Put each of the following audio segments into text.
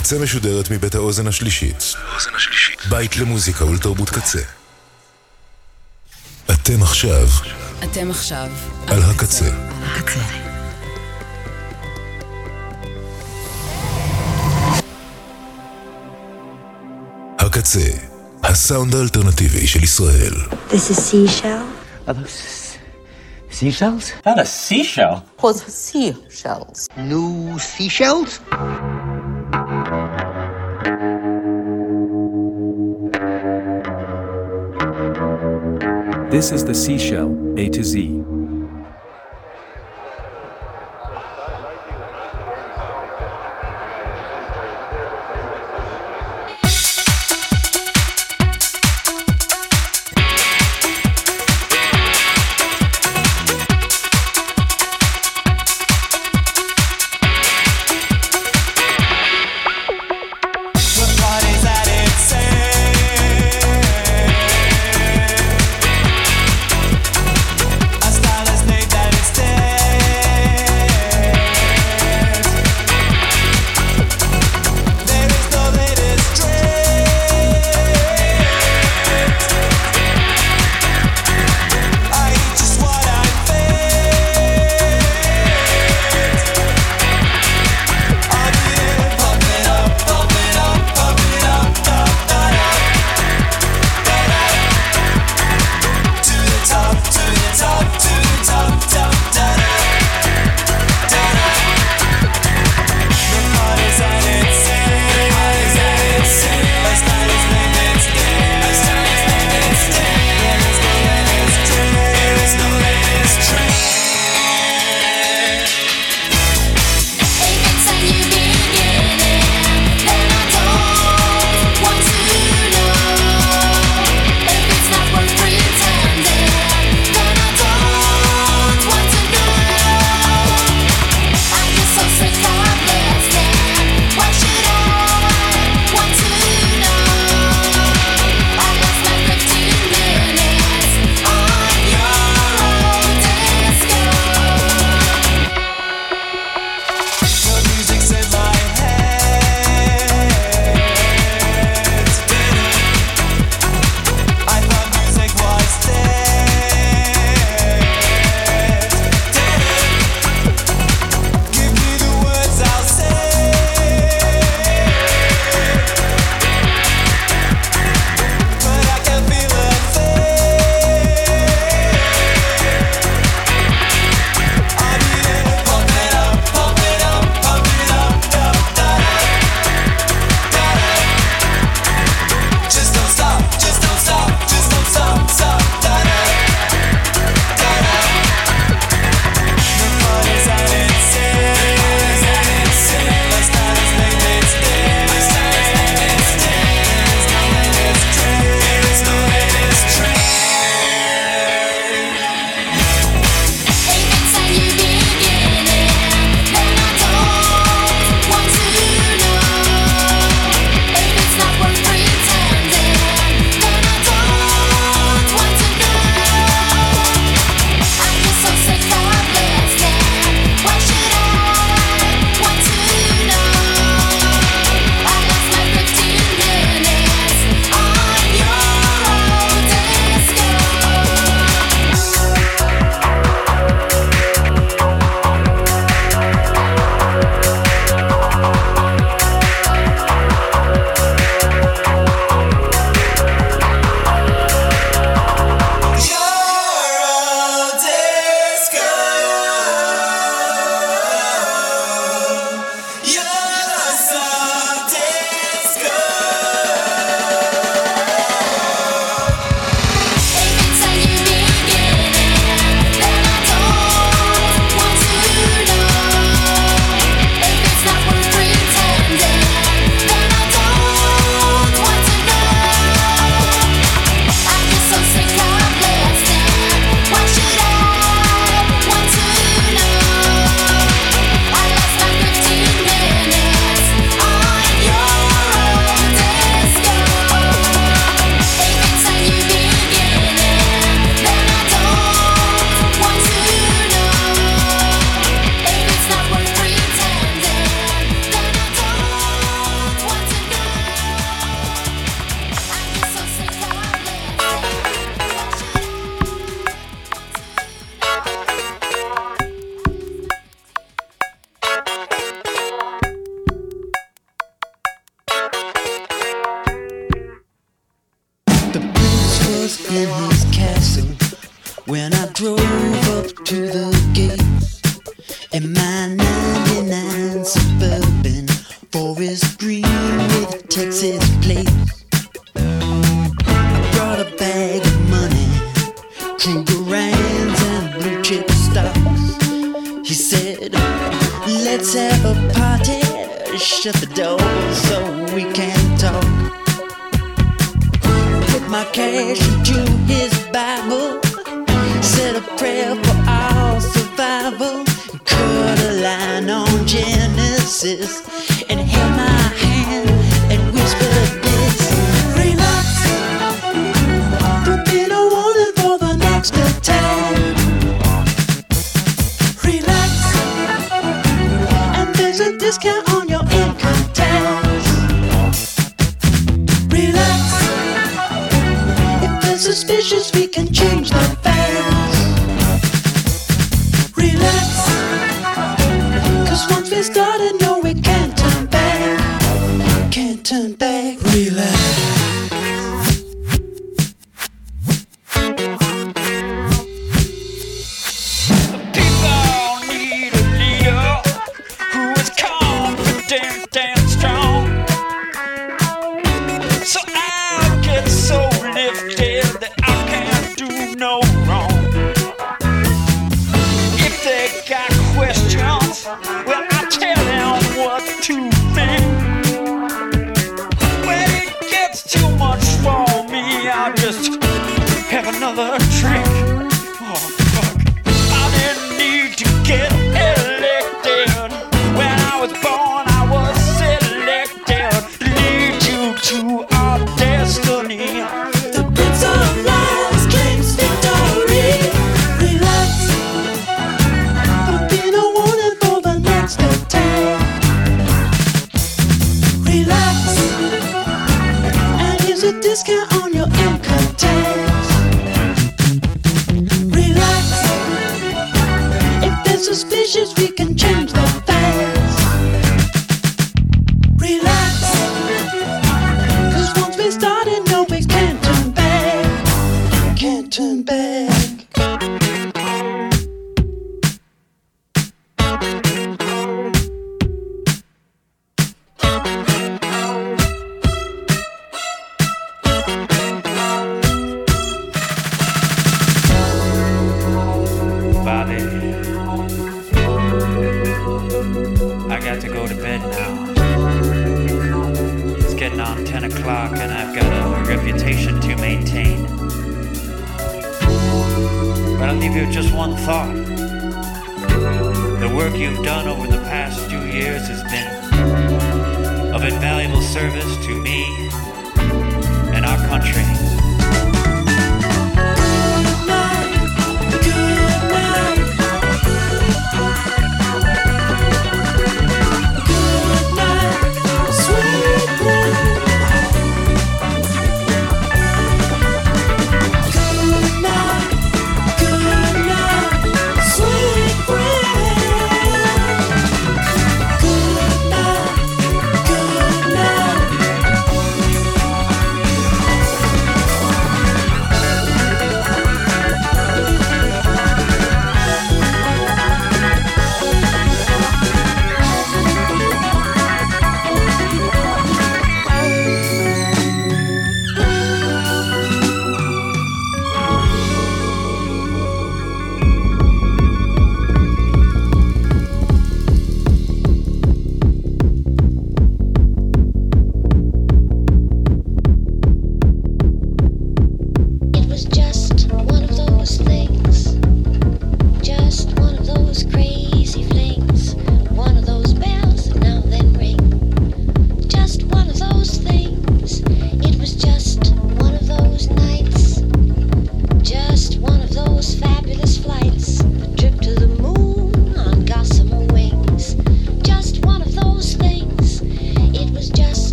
הקצה משודרת מבית האוזן השלישית. בית למוזיקה ולתרבות קצה. אתם עכשיו אתם עכשיו על הקצה. הקצה. הקצה, הסאונד האלטרנטיבי של ישראל. This is seashell. Are those seashells? Not a seashell. was seashells. New seashells? This is the Seashell A to Z.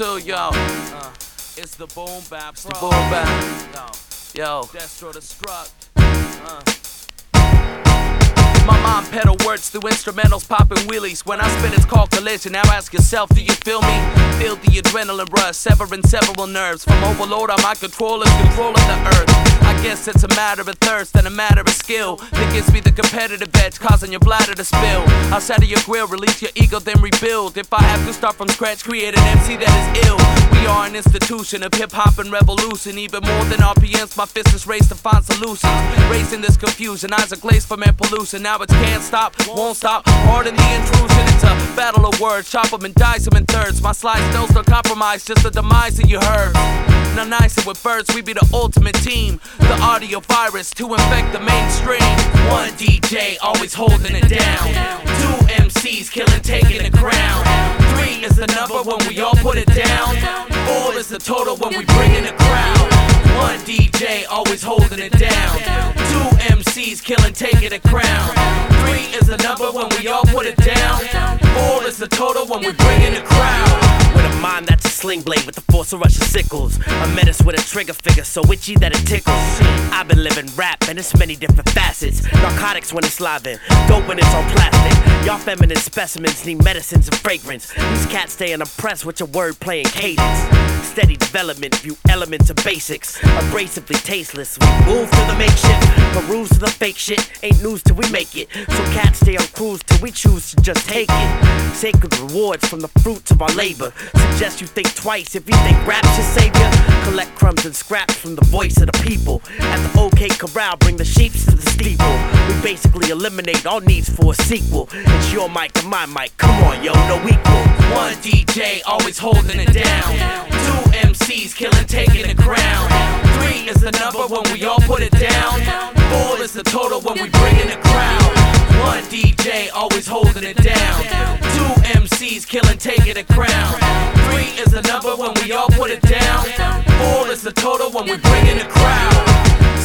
Yo. Uh, it's the boom bap. It's the boom bap. Yo. Destro Destruct. Uh. My mom pedal words through instrumentals, popping wheelies. When I spit, it's called collision. Now ask yourself, do you feel me? Feel the adrenaline rush, severing several nerves. From overload, I'm my controllers, controlling the earth. Guess it's a matter of thirst and a matter of skill that gives me the competitive edge, causing your bladder to spill. Outside of your grill, release your ego, then rebuild. If I have to start from scratch, create an MC that is ill. We are an institution of hip hop and revolution. Even more than RPMs, my fist is raised to find solutions. Raising this confusion, eyes are glazed from air pollution. Now it's can't stop, won't stop. Hard in the intrusion, it's a battle of words. Chop 'em and dice 'em in thirds. My slice knows no compromise, just the demise that you heard. Now nicer with birds, we be the ultimate team. The audio virus to infect the mainstream. One DJ always holding it down. Two MCs killing, taking the crown. Three is the number when we all put it down. Four is the total when we bring in the crowd. One DJ always holding it down. Two MCs killing, taking the crown. Three is the number when we all put it down. Four is the total when we bring in the crowd. With a mind that's a sling blade with the force of Russian sickles. A menace with a trigger figure so itchy that it tickles. I've been living rap and it's many different facets. Narcotics when it's live in, dope when it's on plastic. Y'all feminine specimens need medicines and fragrance. These cats stay unimpressed with your wordplay and cadence. Steady development, view elements of basics. Abrasively tasteless, we move to the makeshift. Peruse to the fake shit, ain't news till we make it. So cats stay on cruise till we choose to just take it. Sacred rewards from the fruits of our labor. Suggest you think twice if you think rap's your savior. Collect crumbs and scraps from the voice of the people. At the OK Corral, bring the sheeps to the steeple. We basically eliminate all needs for a sequel. It's your mic and my mic, come on, yo, no equal. One DJ always holding it down. Two MCs killing, taking the crown. Three is the number when we all put it down. Four is the total when we bring in the crowd. One DJ always holding it down. Two MCs killing, taking the crown. Three is the number when we all put it down. Four is the total when we bring in the crowd.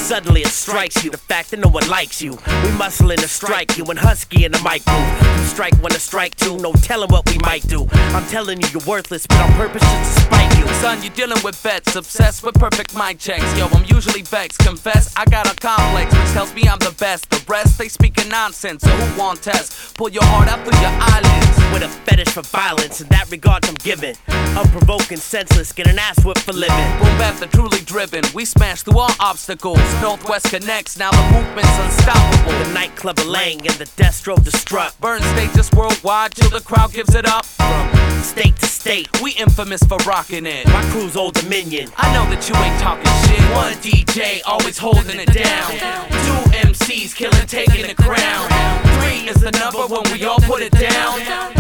Suddenly it strikes you, the fact that no one likes you. We muscling to strike you and husky in the mic booth. Strike one to strike two, no telling what we might do. I'm telling you, you're worthless, but on purpose just to spite you. Son, you're dealing with vets, obsessed with perfect mic checks. Yo, I'm usually vexed. Confess, I got a complex, which tells me I'm the best. The rest, they speaking nonsense. So who want tests? Pull your heart out through your eyelids. With a fetish for violence, in that regard, I'm giving. Unprovoking, senseless, get an ass whipped for living. Boom the truly driven. We smash through all obstacles. Northwest connects, now the movement's unstoppable. The Nightclubber Lang and the Destro Destruct. Burn stages worldwide till the crowd gives it up. From state to state, we infamous for rocking it. My crew's Old Dominion. I know that you ain't talking shit. One DJ always holding it down. Two MCs killing, taking the crown. Three is the number when we all put it down.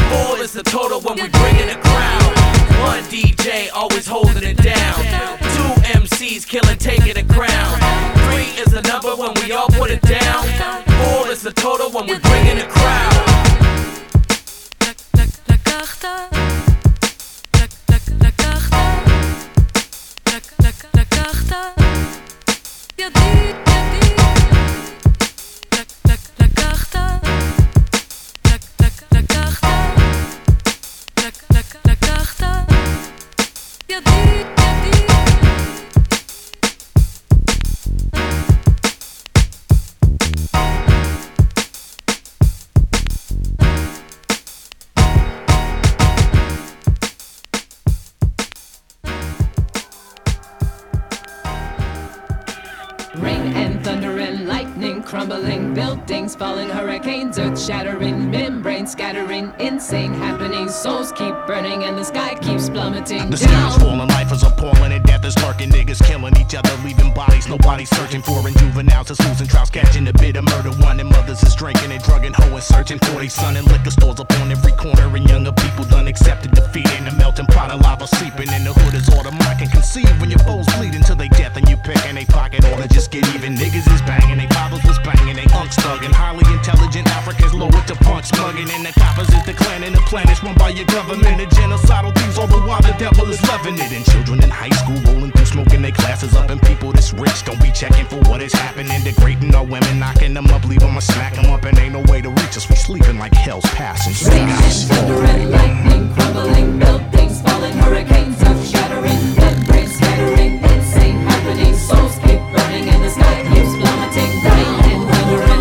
Four is the total when we bring in the crowd. One DJ always holding it down. Two MCs killing, taking the crown. Three is the number when we all put it down. Four is the total when we bring in the crowd. La, la, Ya di, buildings, falling hurricanes, earth shattering, membranes scattering, insane happenings, souls keep burning, and the sky keeps plummeting The sky's falling, life is appalling, and is lurking. Niggas killing each other, leaving bodies, nobody's searching for. And juveniles is losing trials, catching a bit of murder. One and mothers is drinking and drugging, hoeing, searching for their son. And liquor stores up on every corner, and younger people done accepted defeat. In a melting pot of lava, sleeping in the hood is all the mind can conceive. When your foes bleeding to they death, and you picking they pocket, or to just get even. Niggas is banging, they fathers was banging, they unks thugging. Highly intelligent Africans low with the punks mugging. And the coppers is declaring the planet's run by your government. And genocidal thieves all the while the devil is loving it. And children in high school rolling through smoking their classes up. And people that's rich. Don't be checking for what is happening. Degrading our women, knocking them up, leave them or smack them up, and ain't no way to reach us. We sleeping like hell's passing skies. Thunder and lightning, crumbling buildings, falling hurricanes of shattering membranes, scattering insane happenings. Souls keep burning and the sky keeps plummeting. Lightning,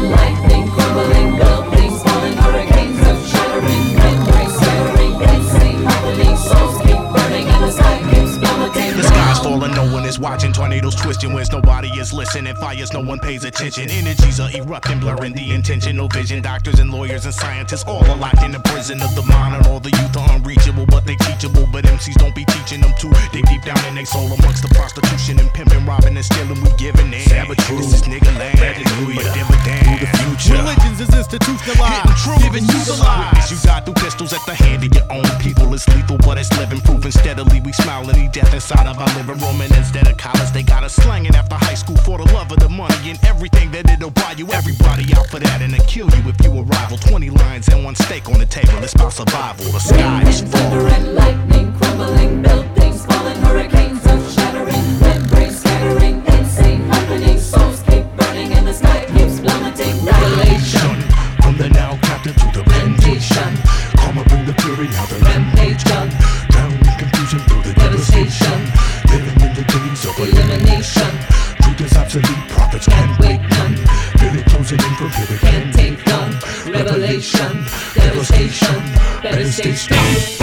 one is watching. Tornadoes twisting, winds, nobody is listening. Fires, no one pays attention. Energies are erupting, blurring the intentional vision. Doctors and lawyers and scientists all are locked in the prison of the mind. And all the youth are unreachable, but they teachable. But MCs don't be teaching them to dig deep down in their soul amongst the prostitution and pimping, robbing and stealing. We giving in. This is nigga land. Hallelujah. But dividend. the future. Religions is institutionalized. Giving you the lies. You die through pistols at the hand of your own people. It's lethal, but it's living proof. And steadily we smile and eat death inside of our living room. And instead of college, they got us slanging after high school for the love of the money and everything that it'll buy you. Everybody out for that and it kill you if you arrival. 20 lines and one steak on the table. It's about survival. The sky is Thunder falling. and lightning, crumbling buildings, falling hurricanes can't take none. Revelation, devastation, better stay strong.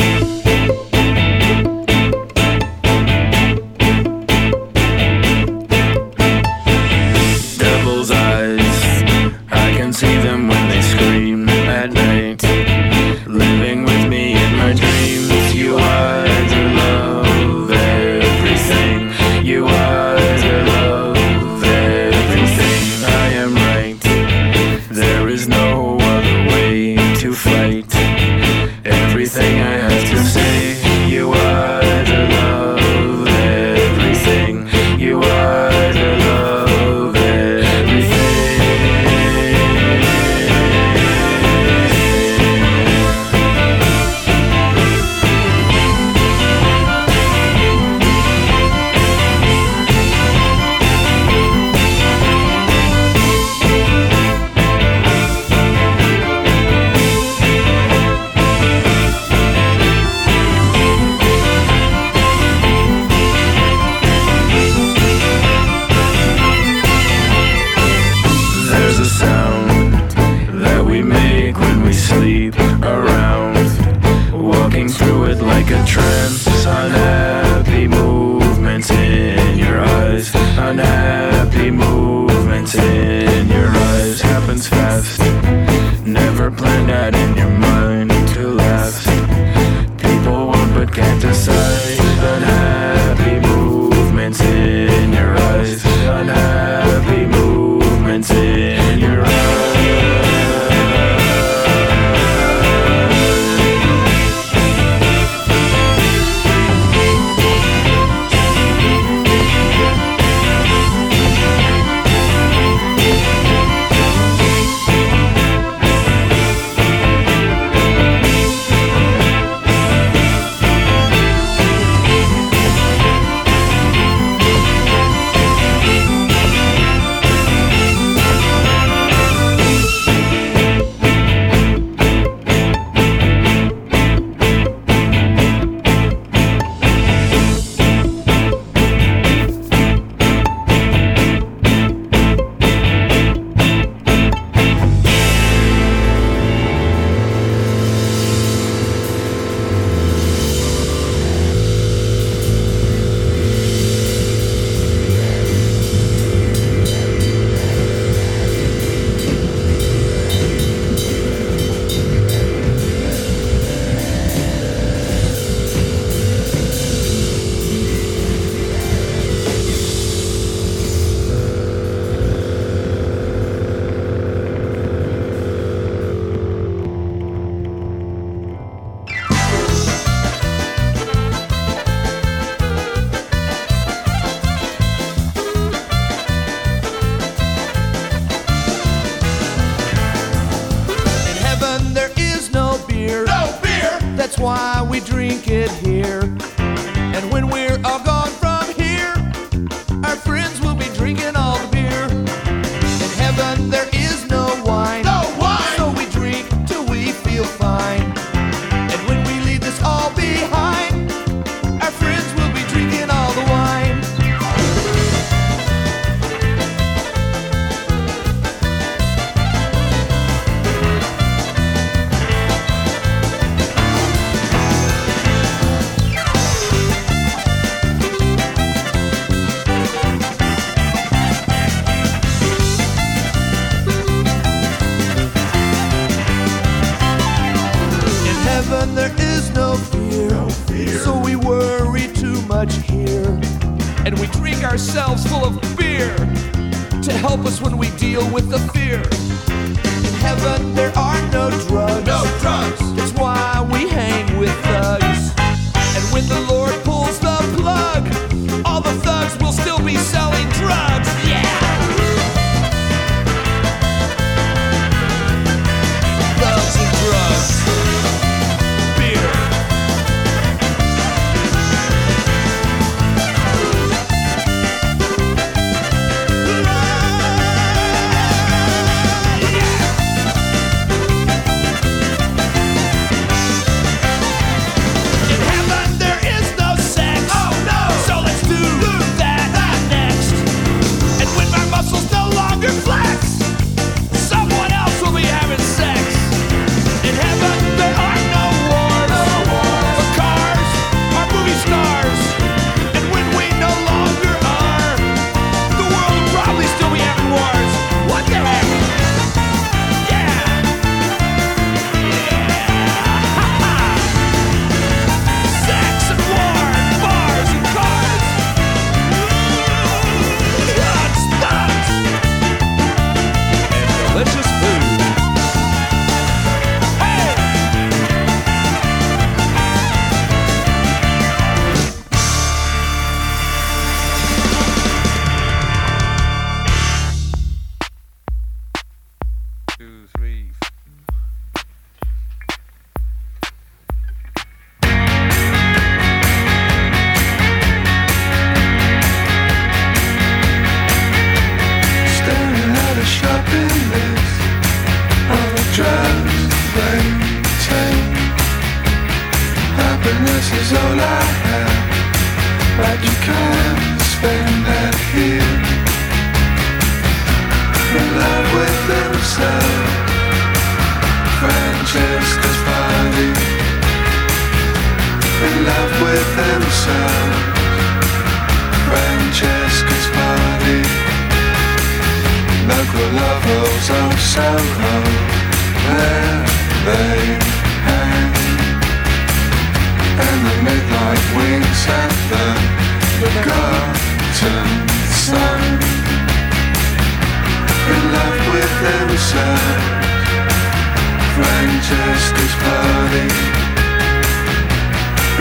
Party.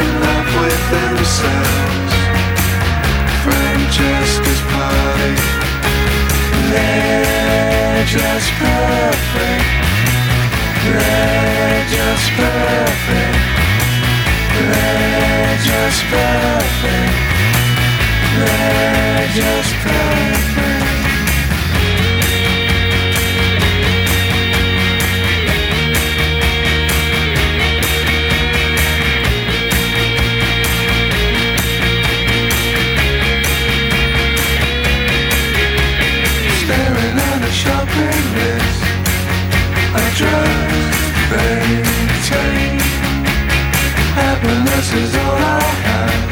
In love with themselves. Francesca's party. They're just perfect. They're just perfect. They're just perfect. They're just perfect. Happiness is all I have,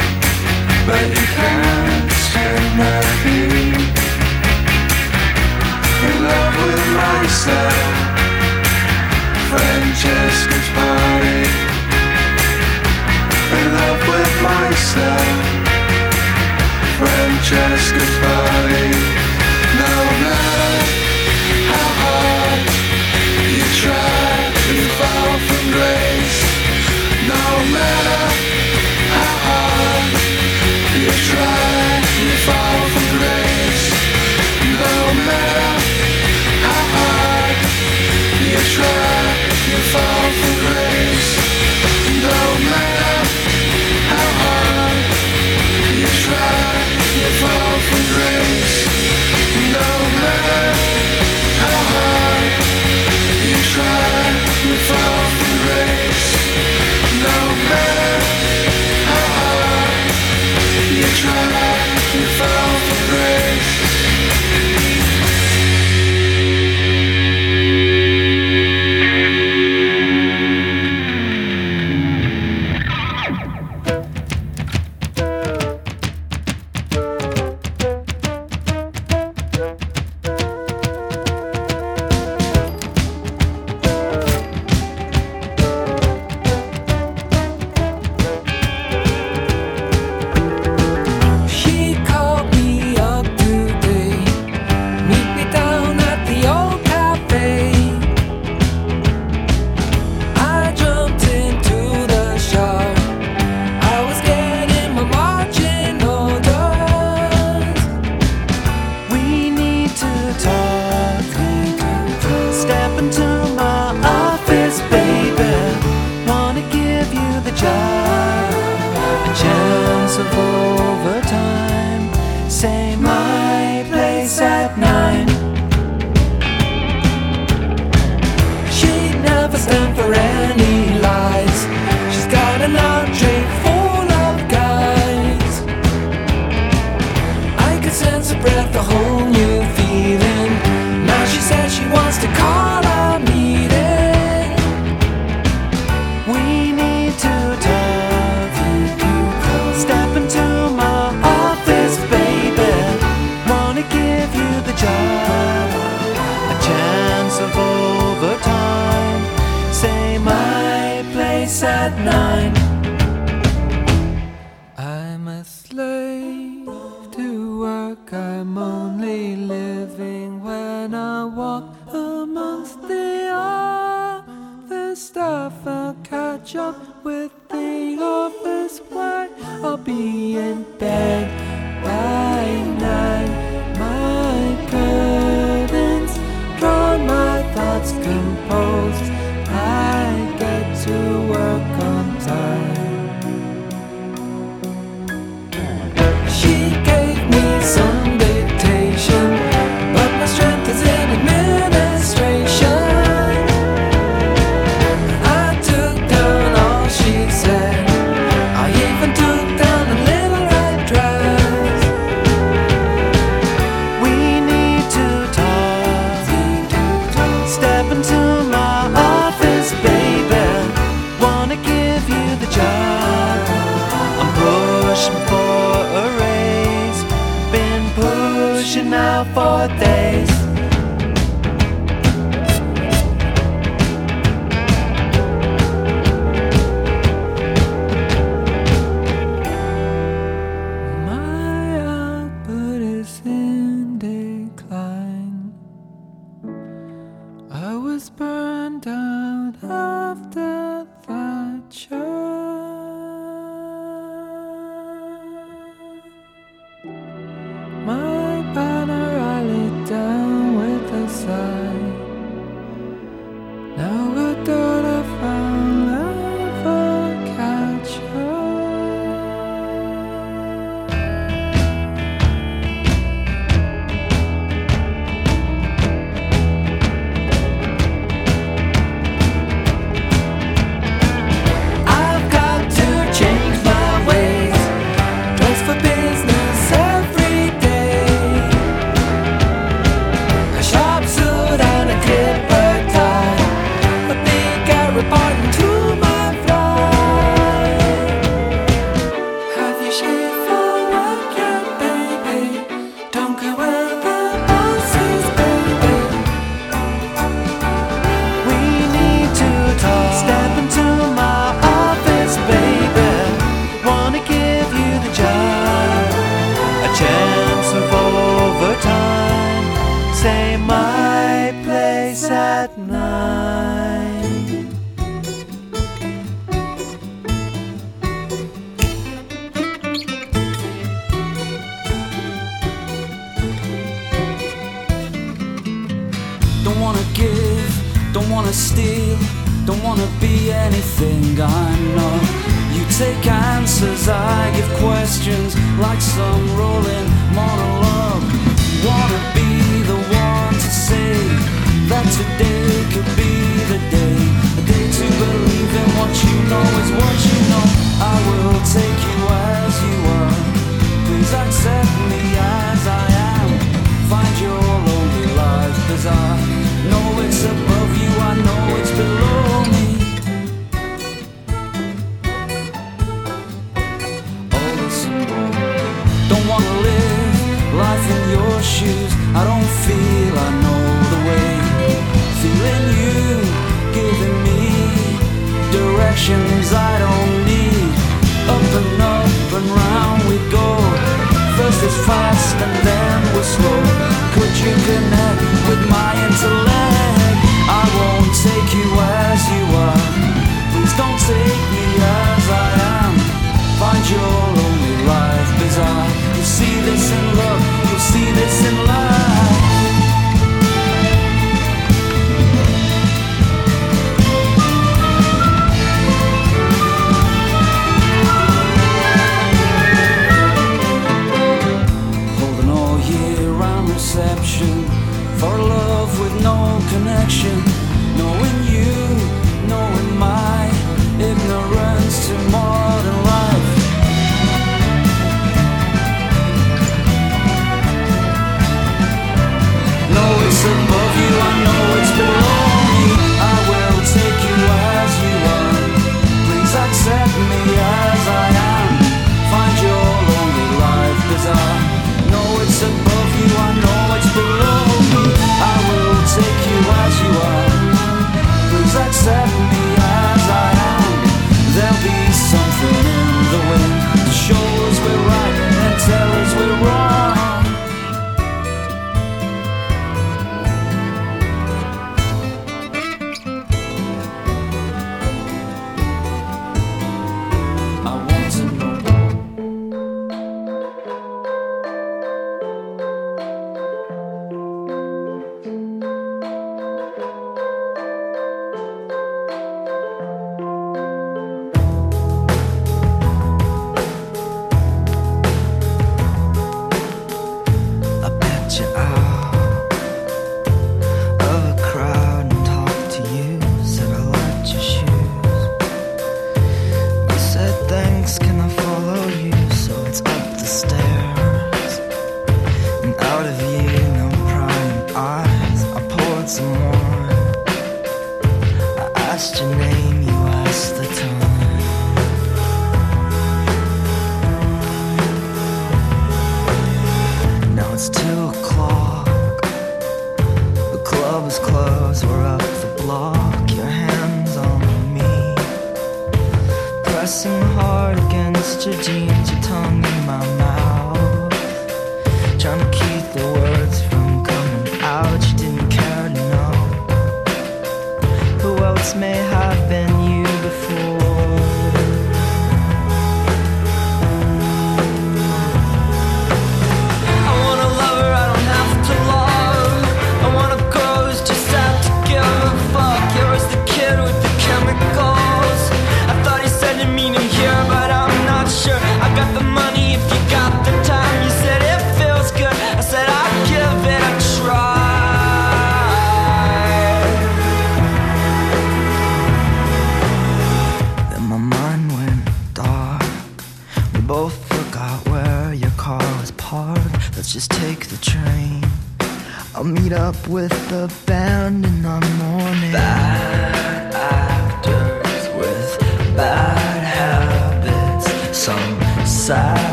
but you can't. In love with myself, Francesca's party. In love with myself, Francesca's party. At nine.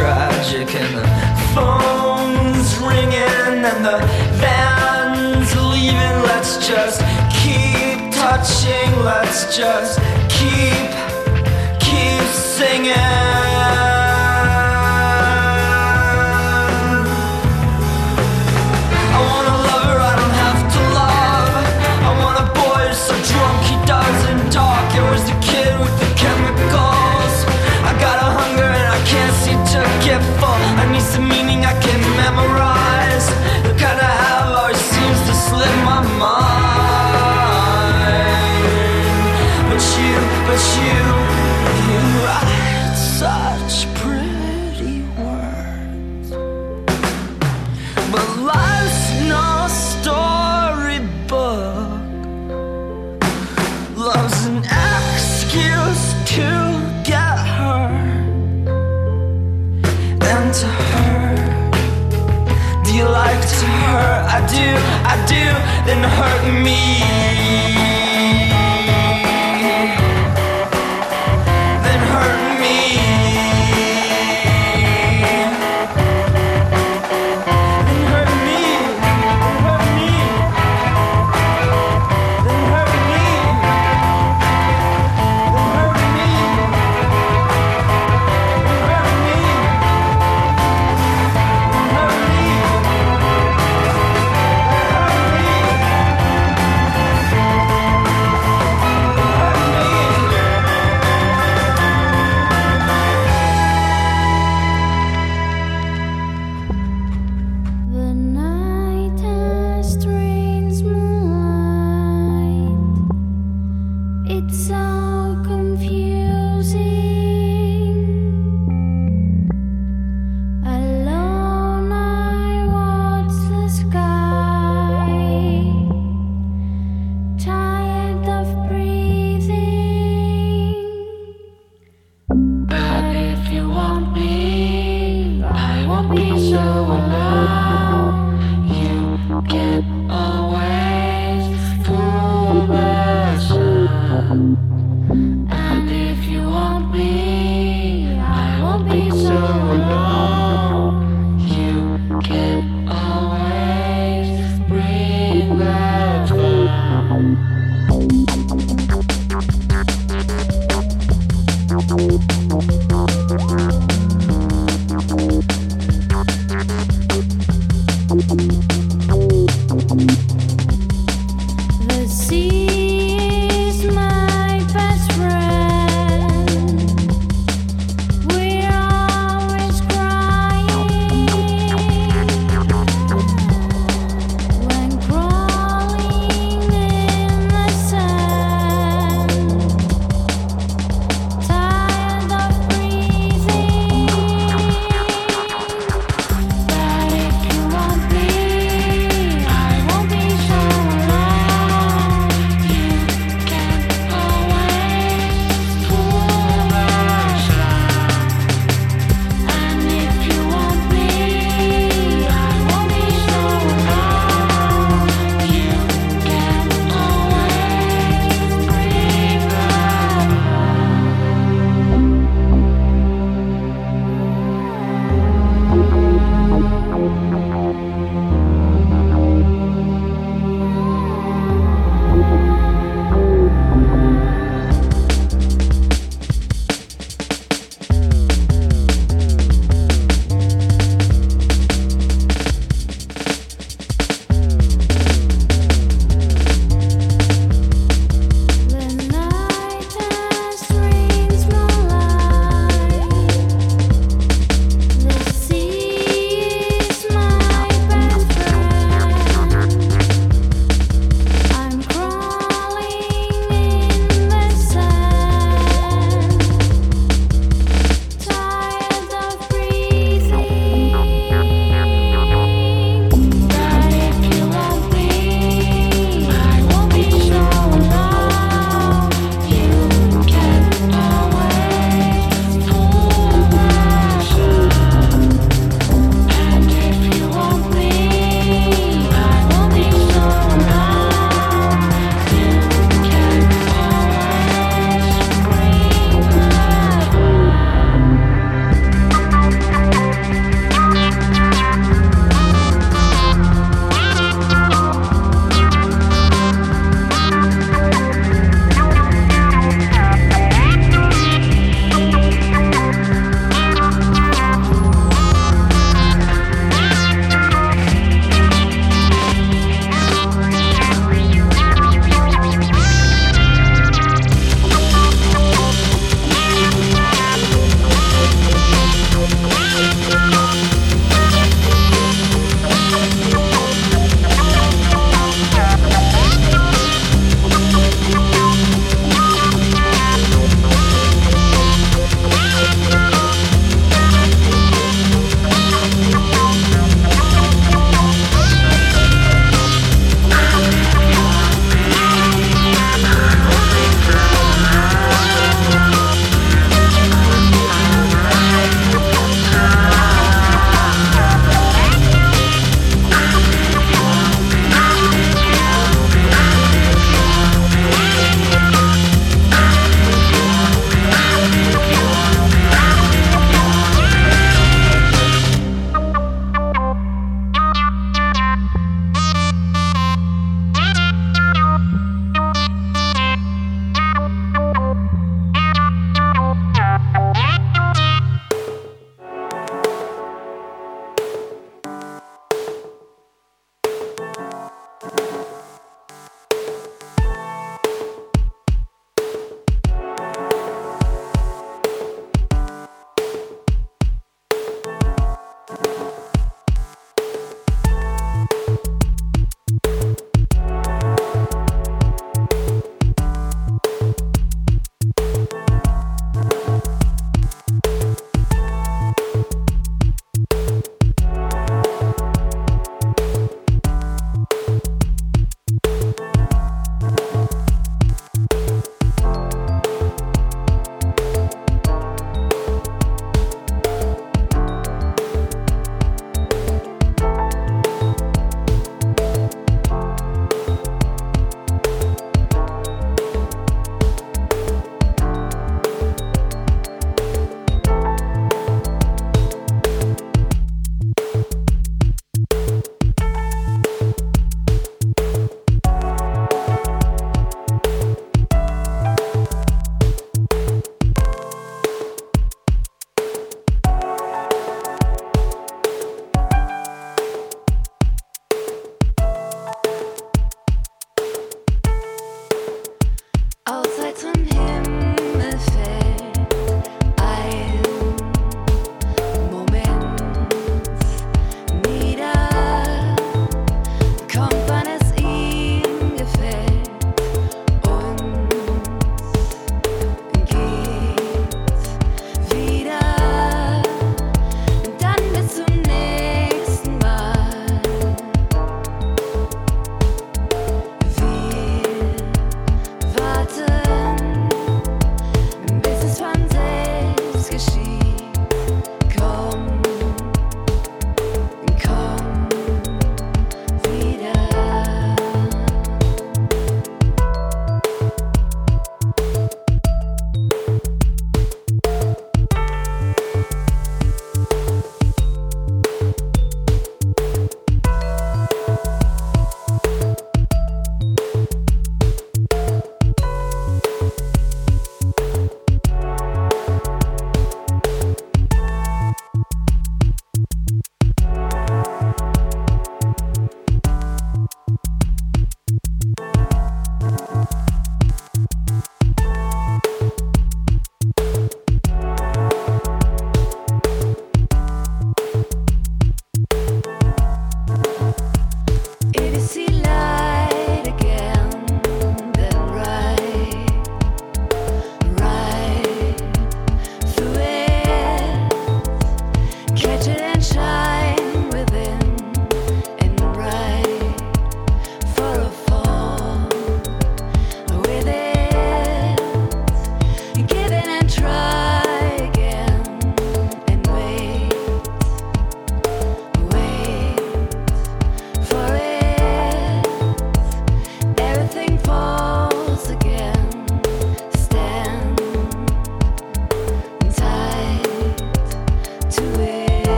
tragic and the phone's ringing and the van's leaving. Let's just keep touching. Let's just keep keep singing. do, I do, then hurt me.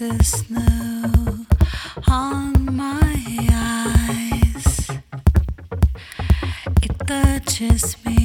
Feel the snow on my eyes. It touches me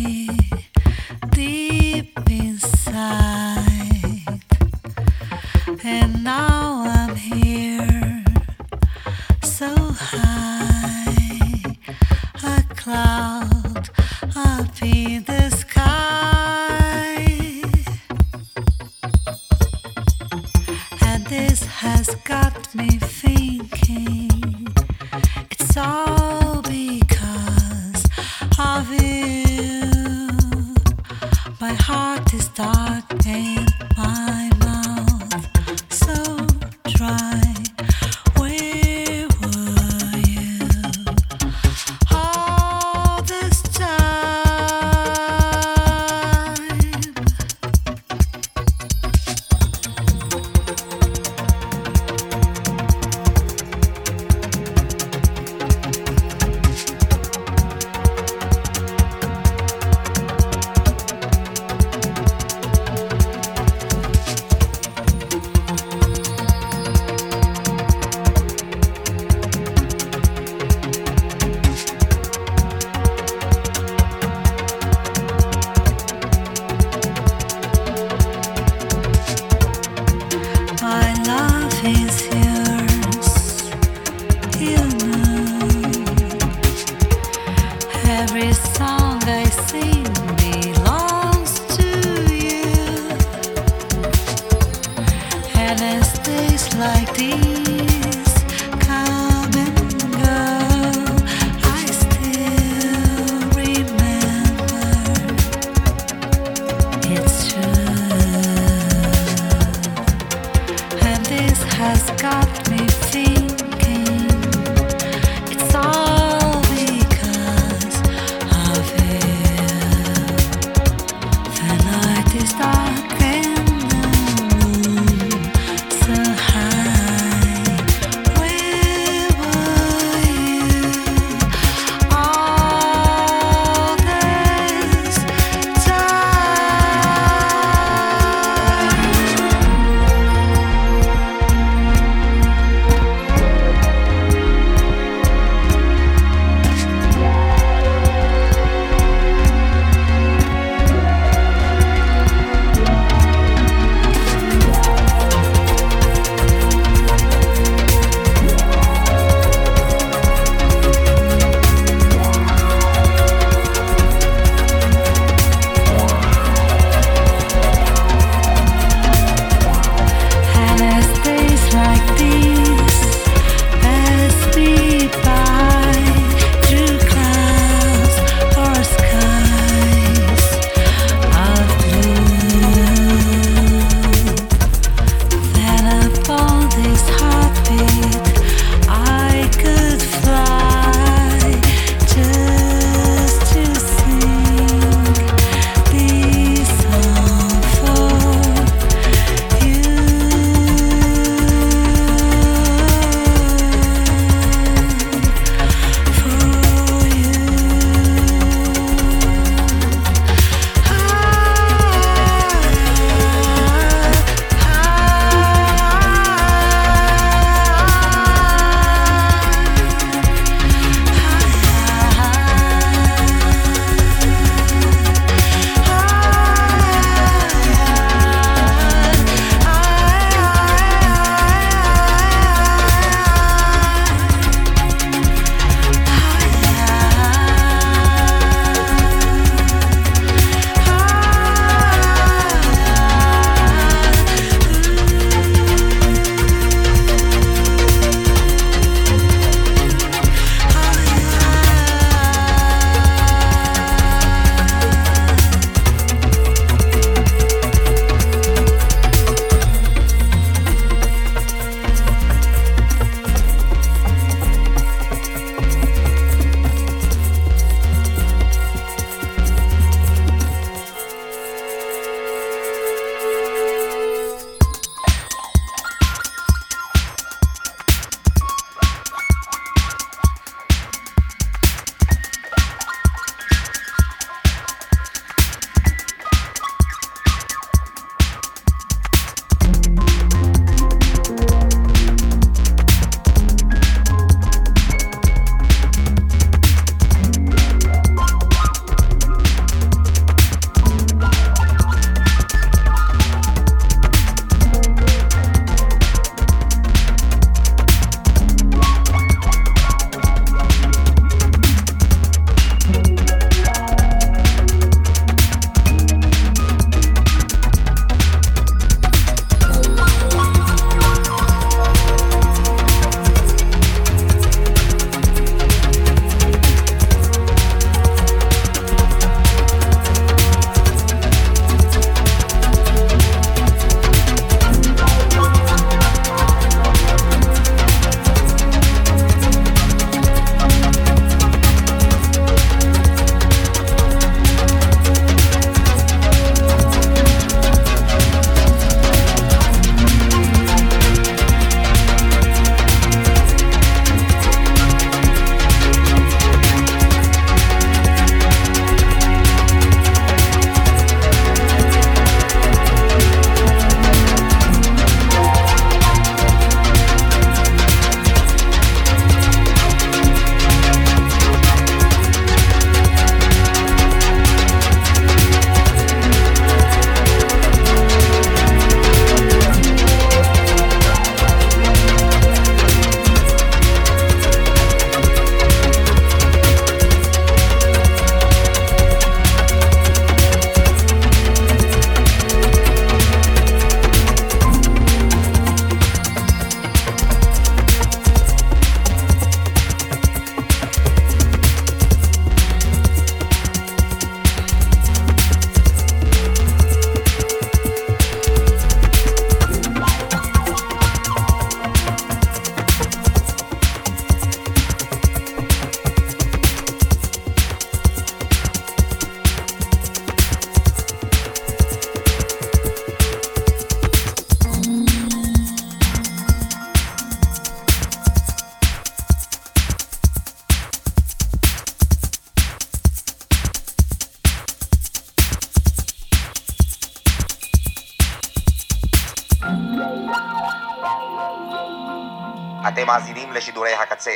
אתם מאזינים לשידורי הקצה,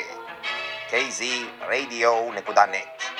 kzradio.net.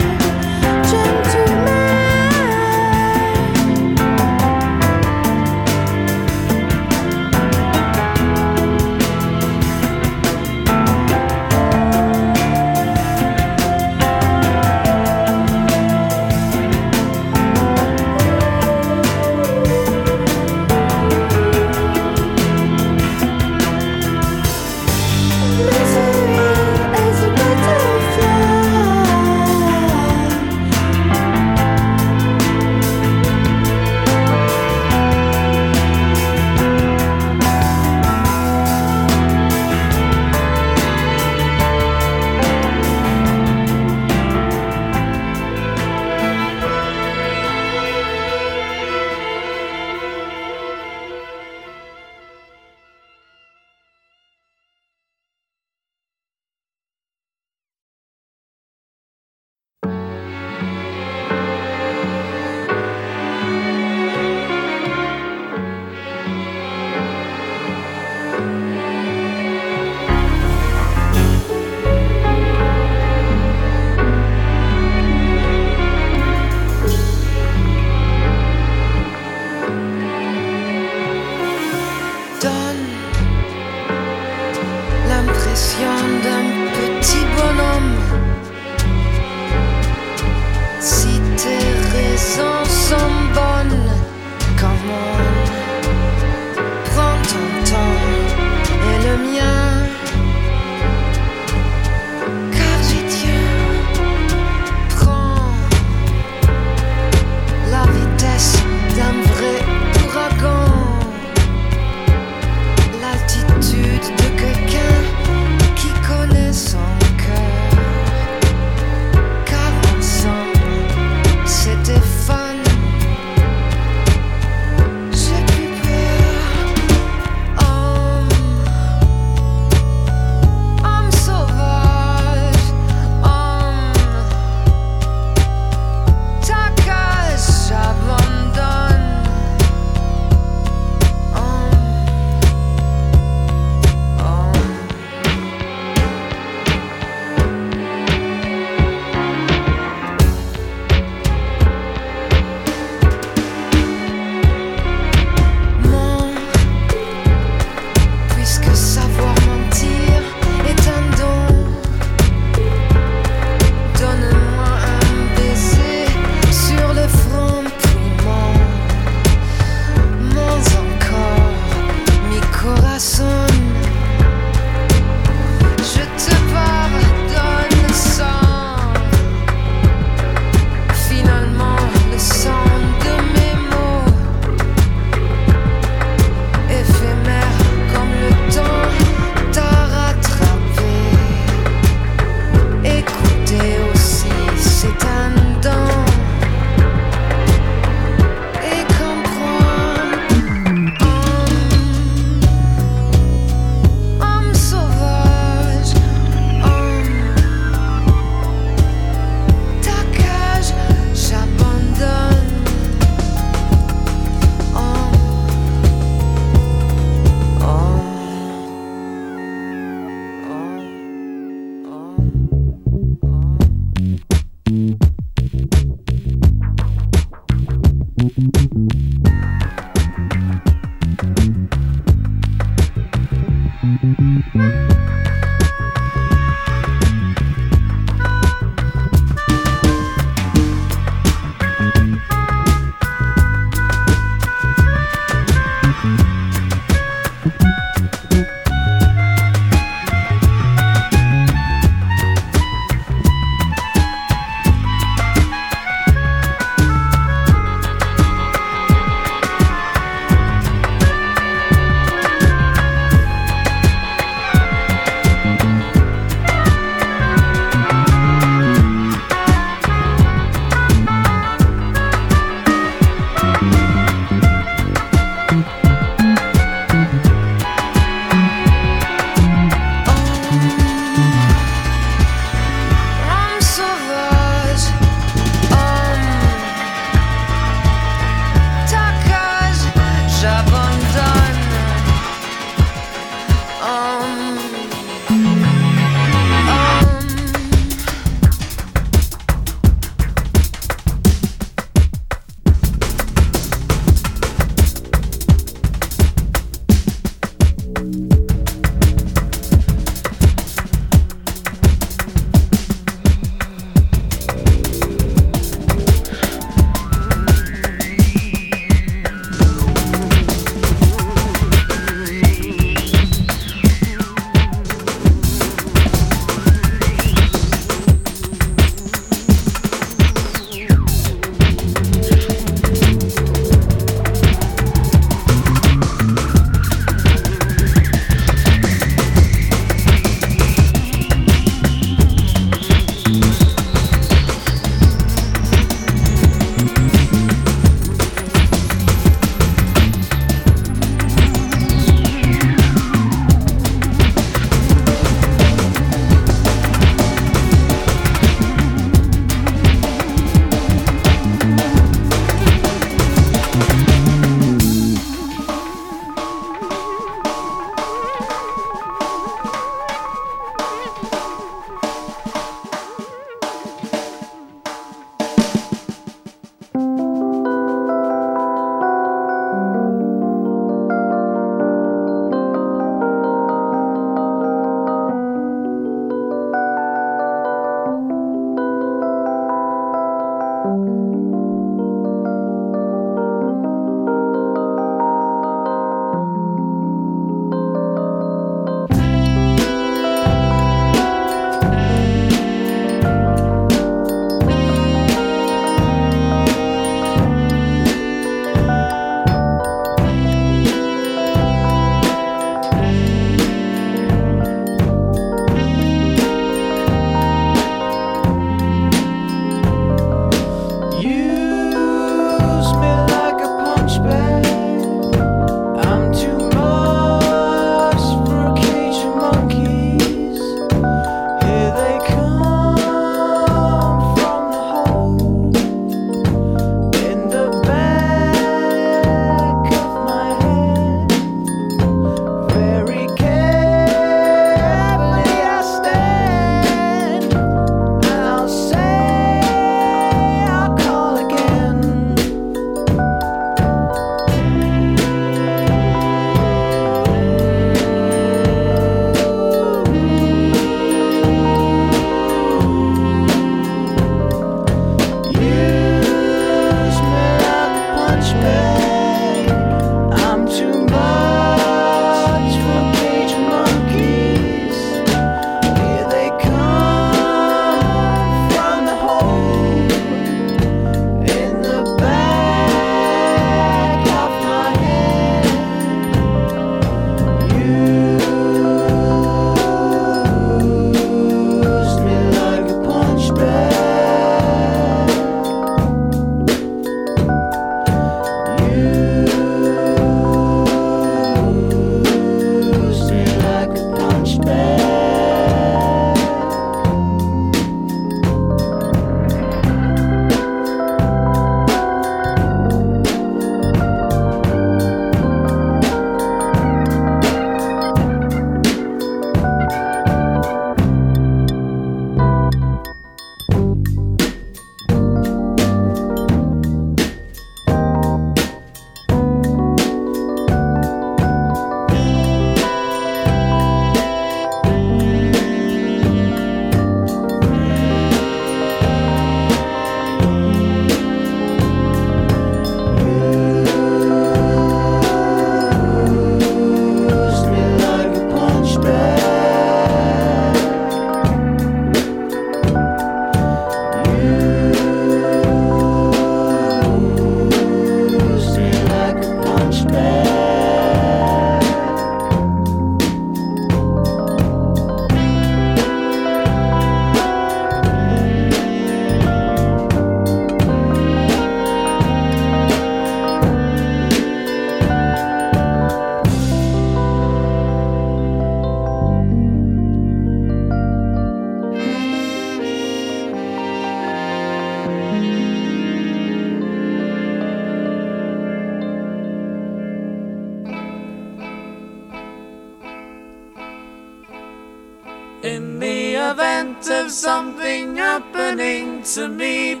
of something happening to me,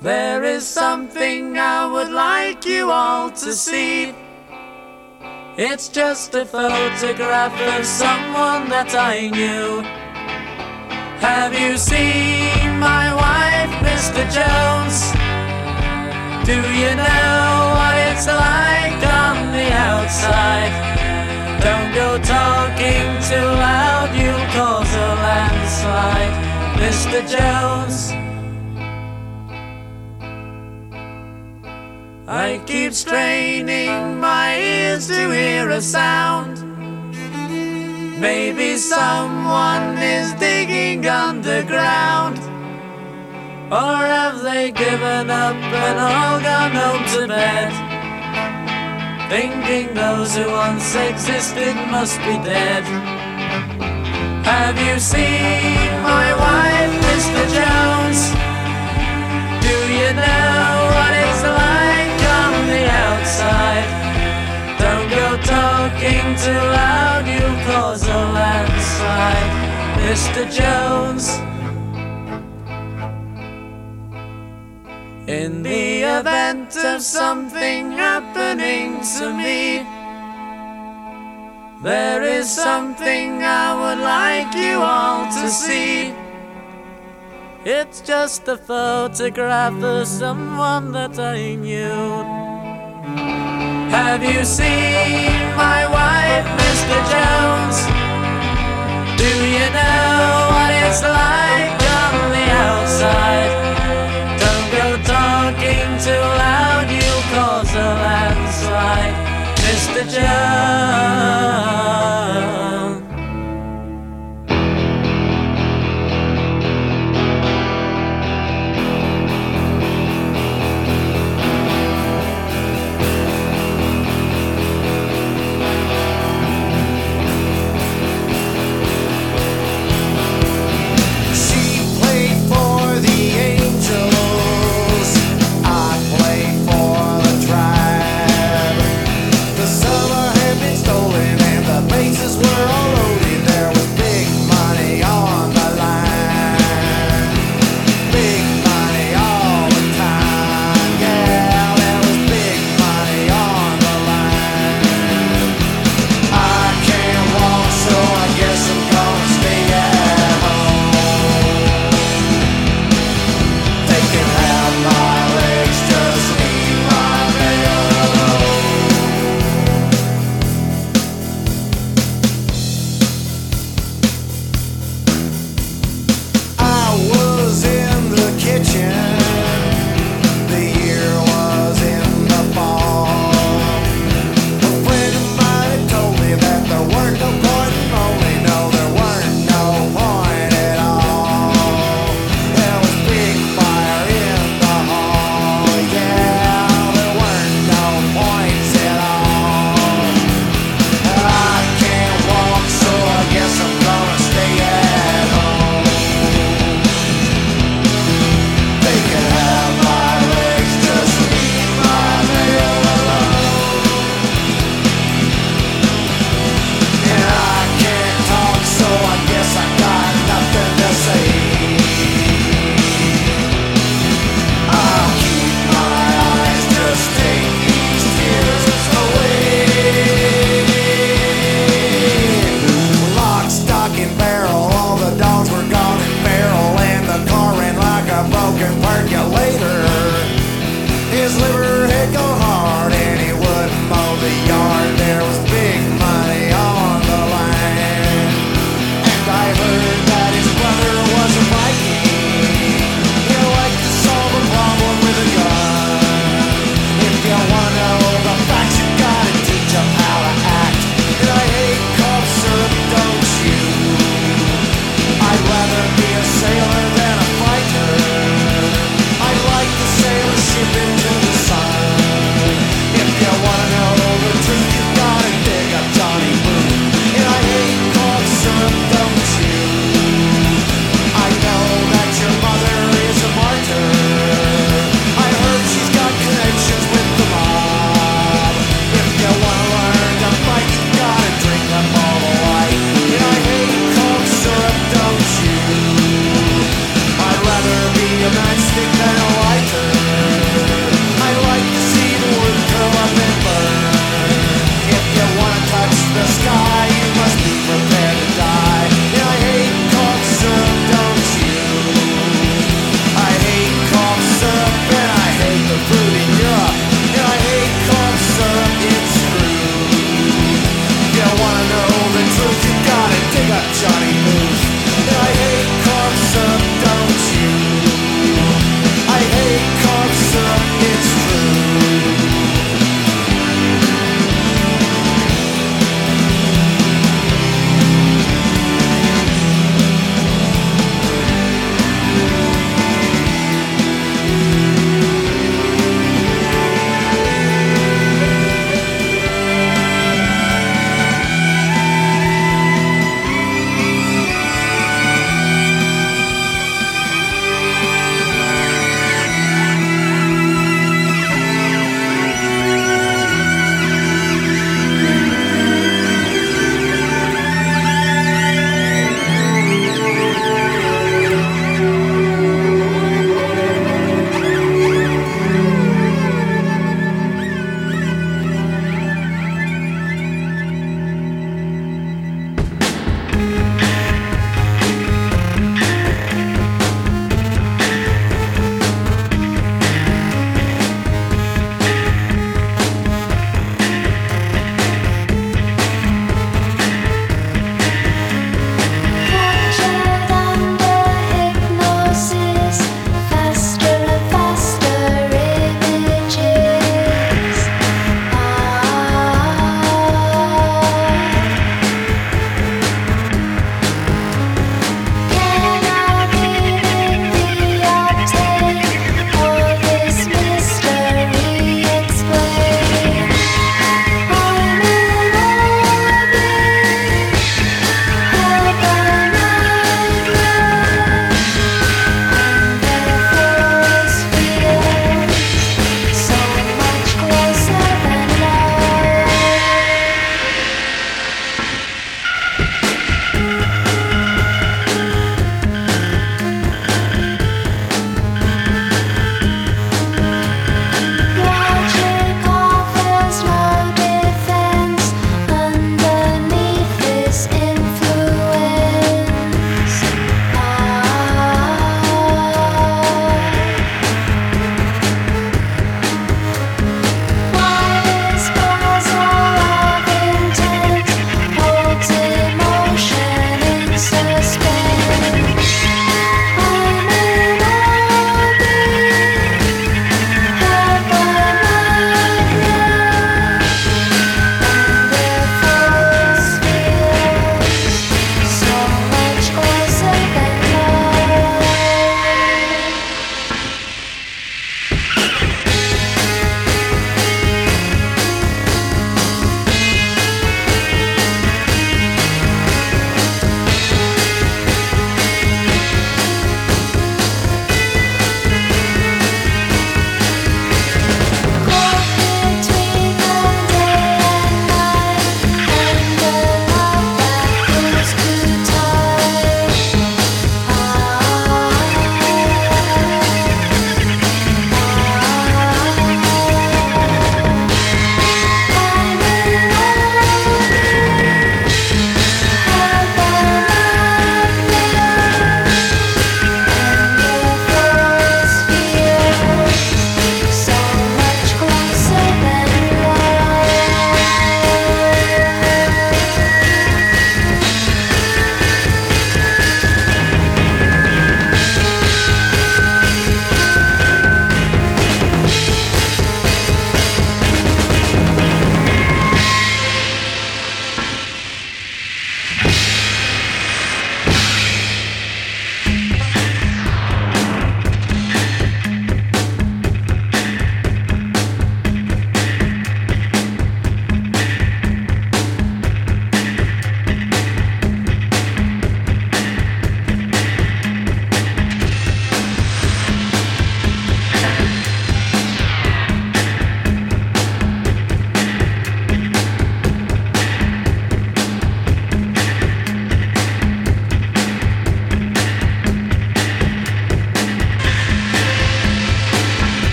there is something I would like you all to see. It's just a photograph of someone that I knew. Have you seen my wife, Mr. Jones? Do you know what it's like on the outside? Don't go talking too loud, you'll cause a landslide, Mr. Jones. I keep straining my ears to hear a sound. Maybe someone is digging underground. Or have they given up and all gone home to bed? Thinking those who once existed must be dead. Have you seen my wife, Mr. Jones? Do you know what it's like on the outside? Don't go talking too loud, you'll cause a landslide, Mr. Jones. In the event of something happening to me, there is something I would like you all to see. It's just a photograph of someone that I knew. Have you seen my wife, Mr. Jones? Do you know what it's like on the outside? Too loud, you'll cause a landslide, Mr. Jones.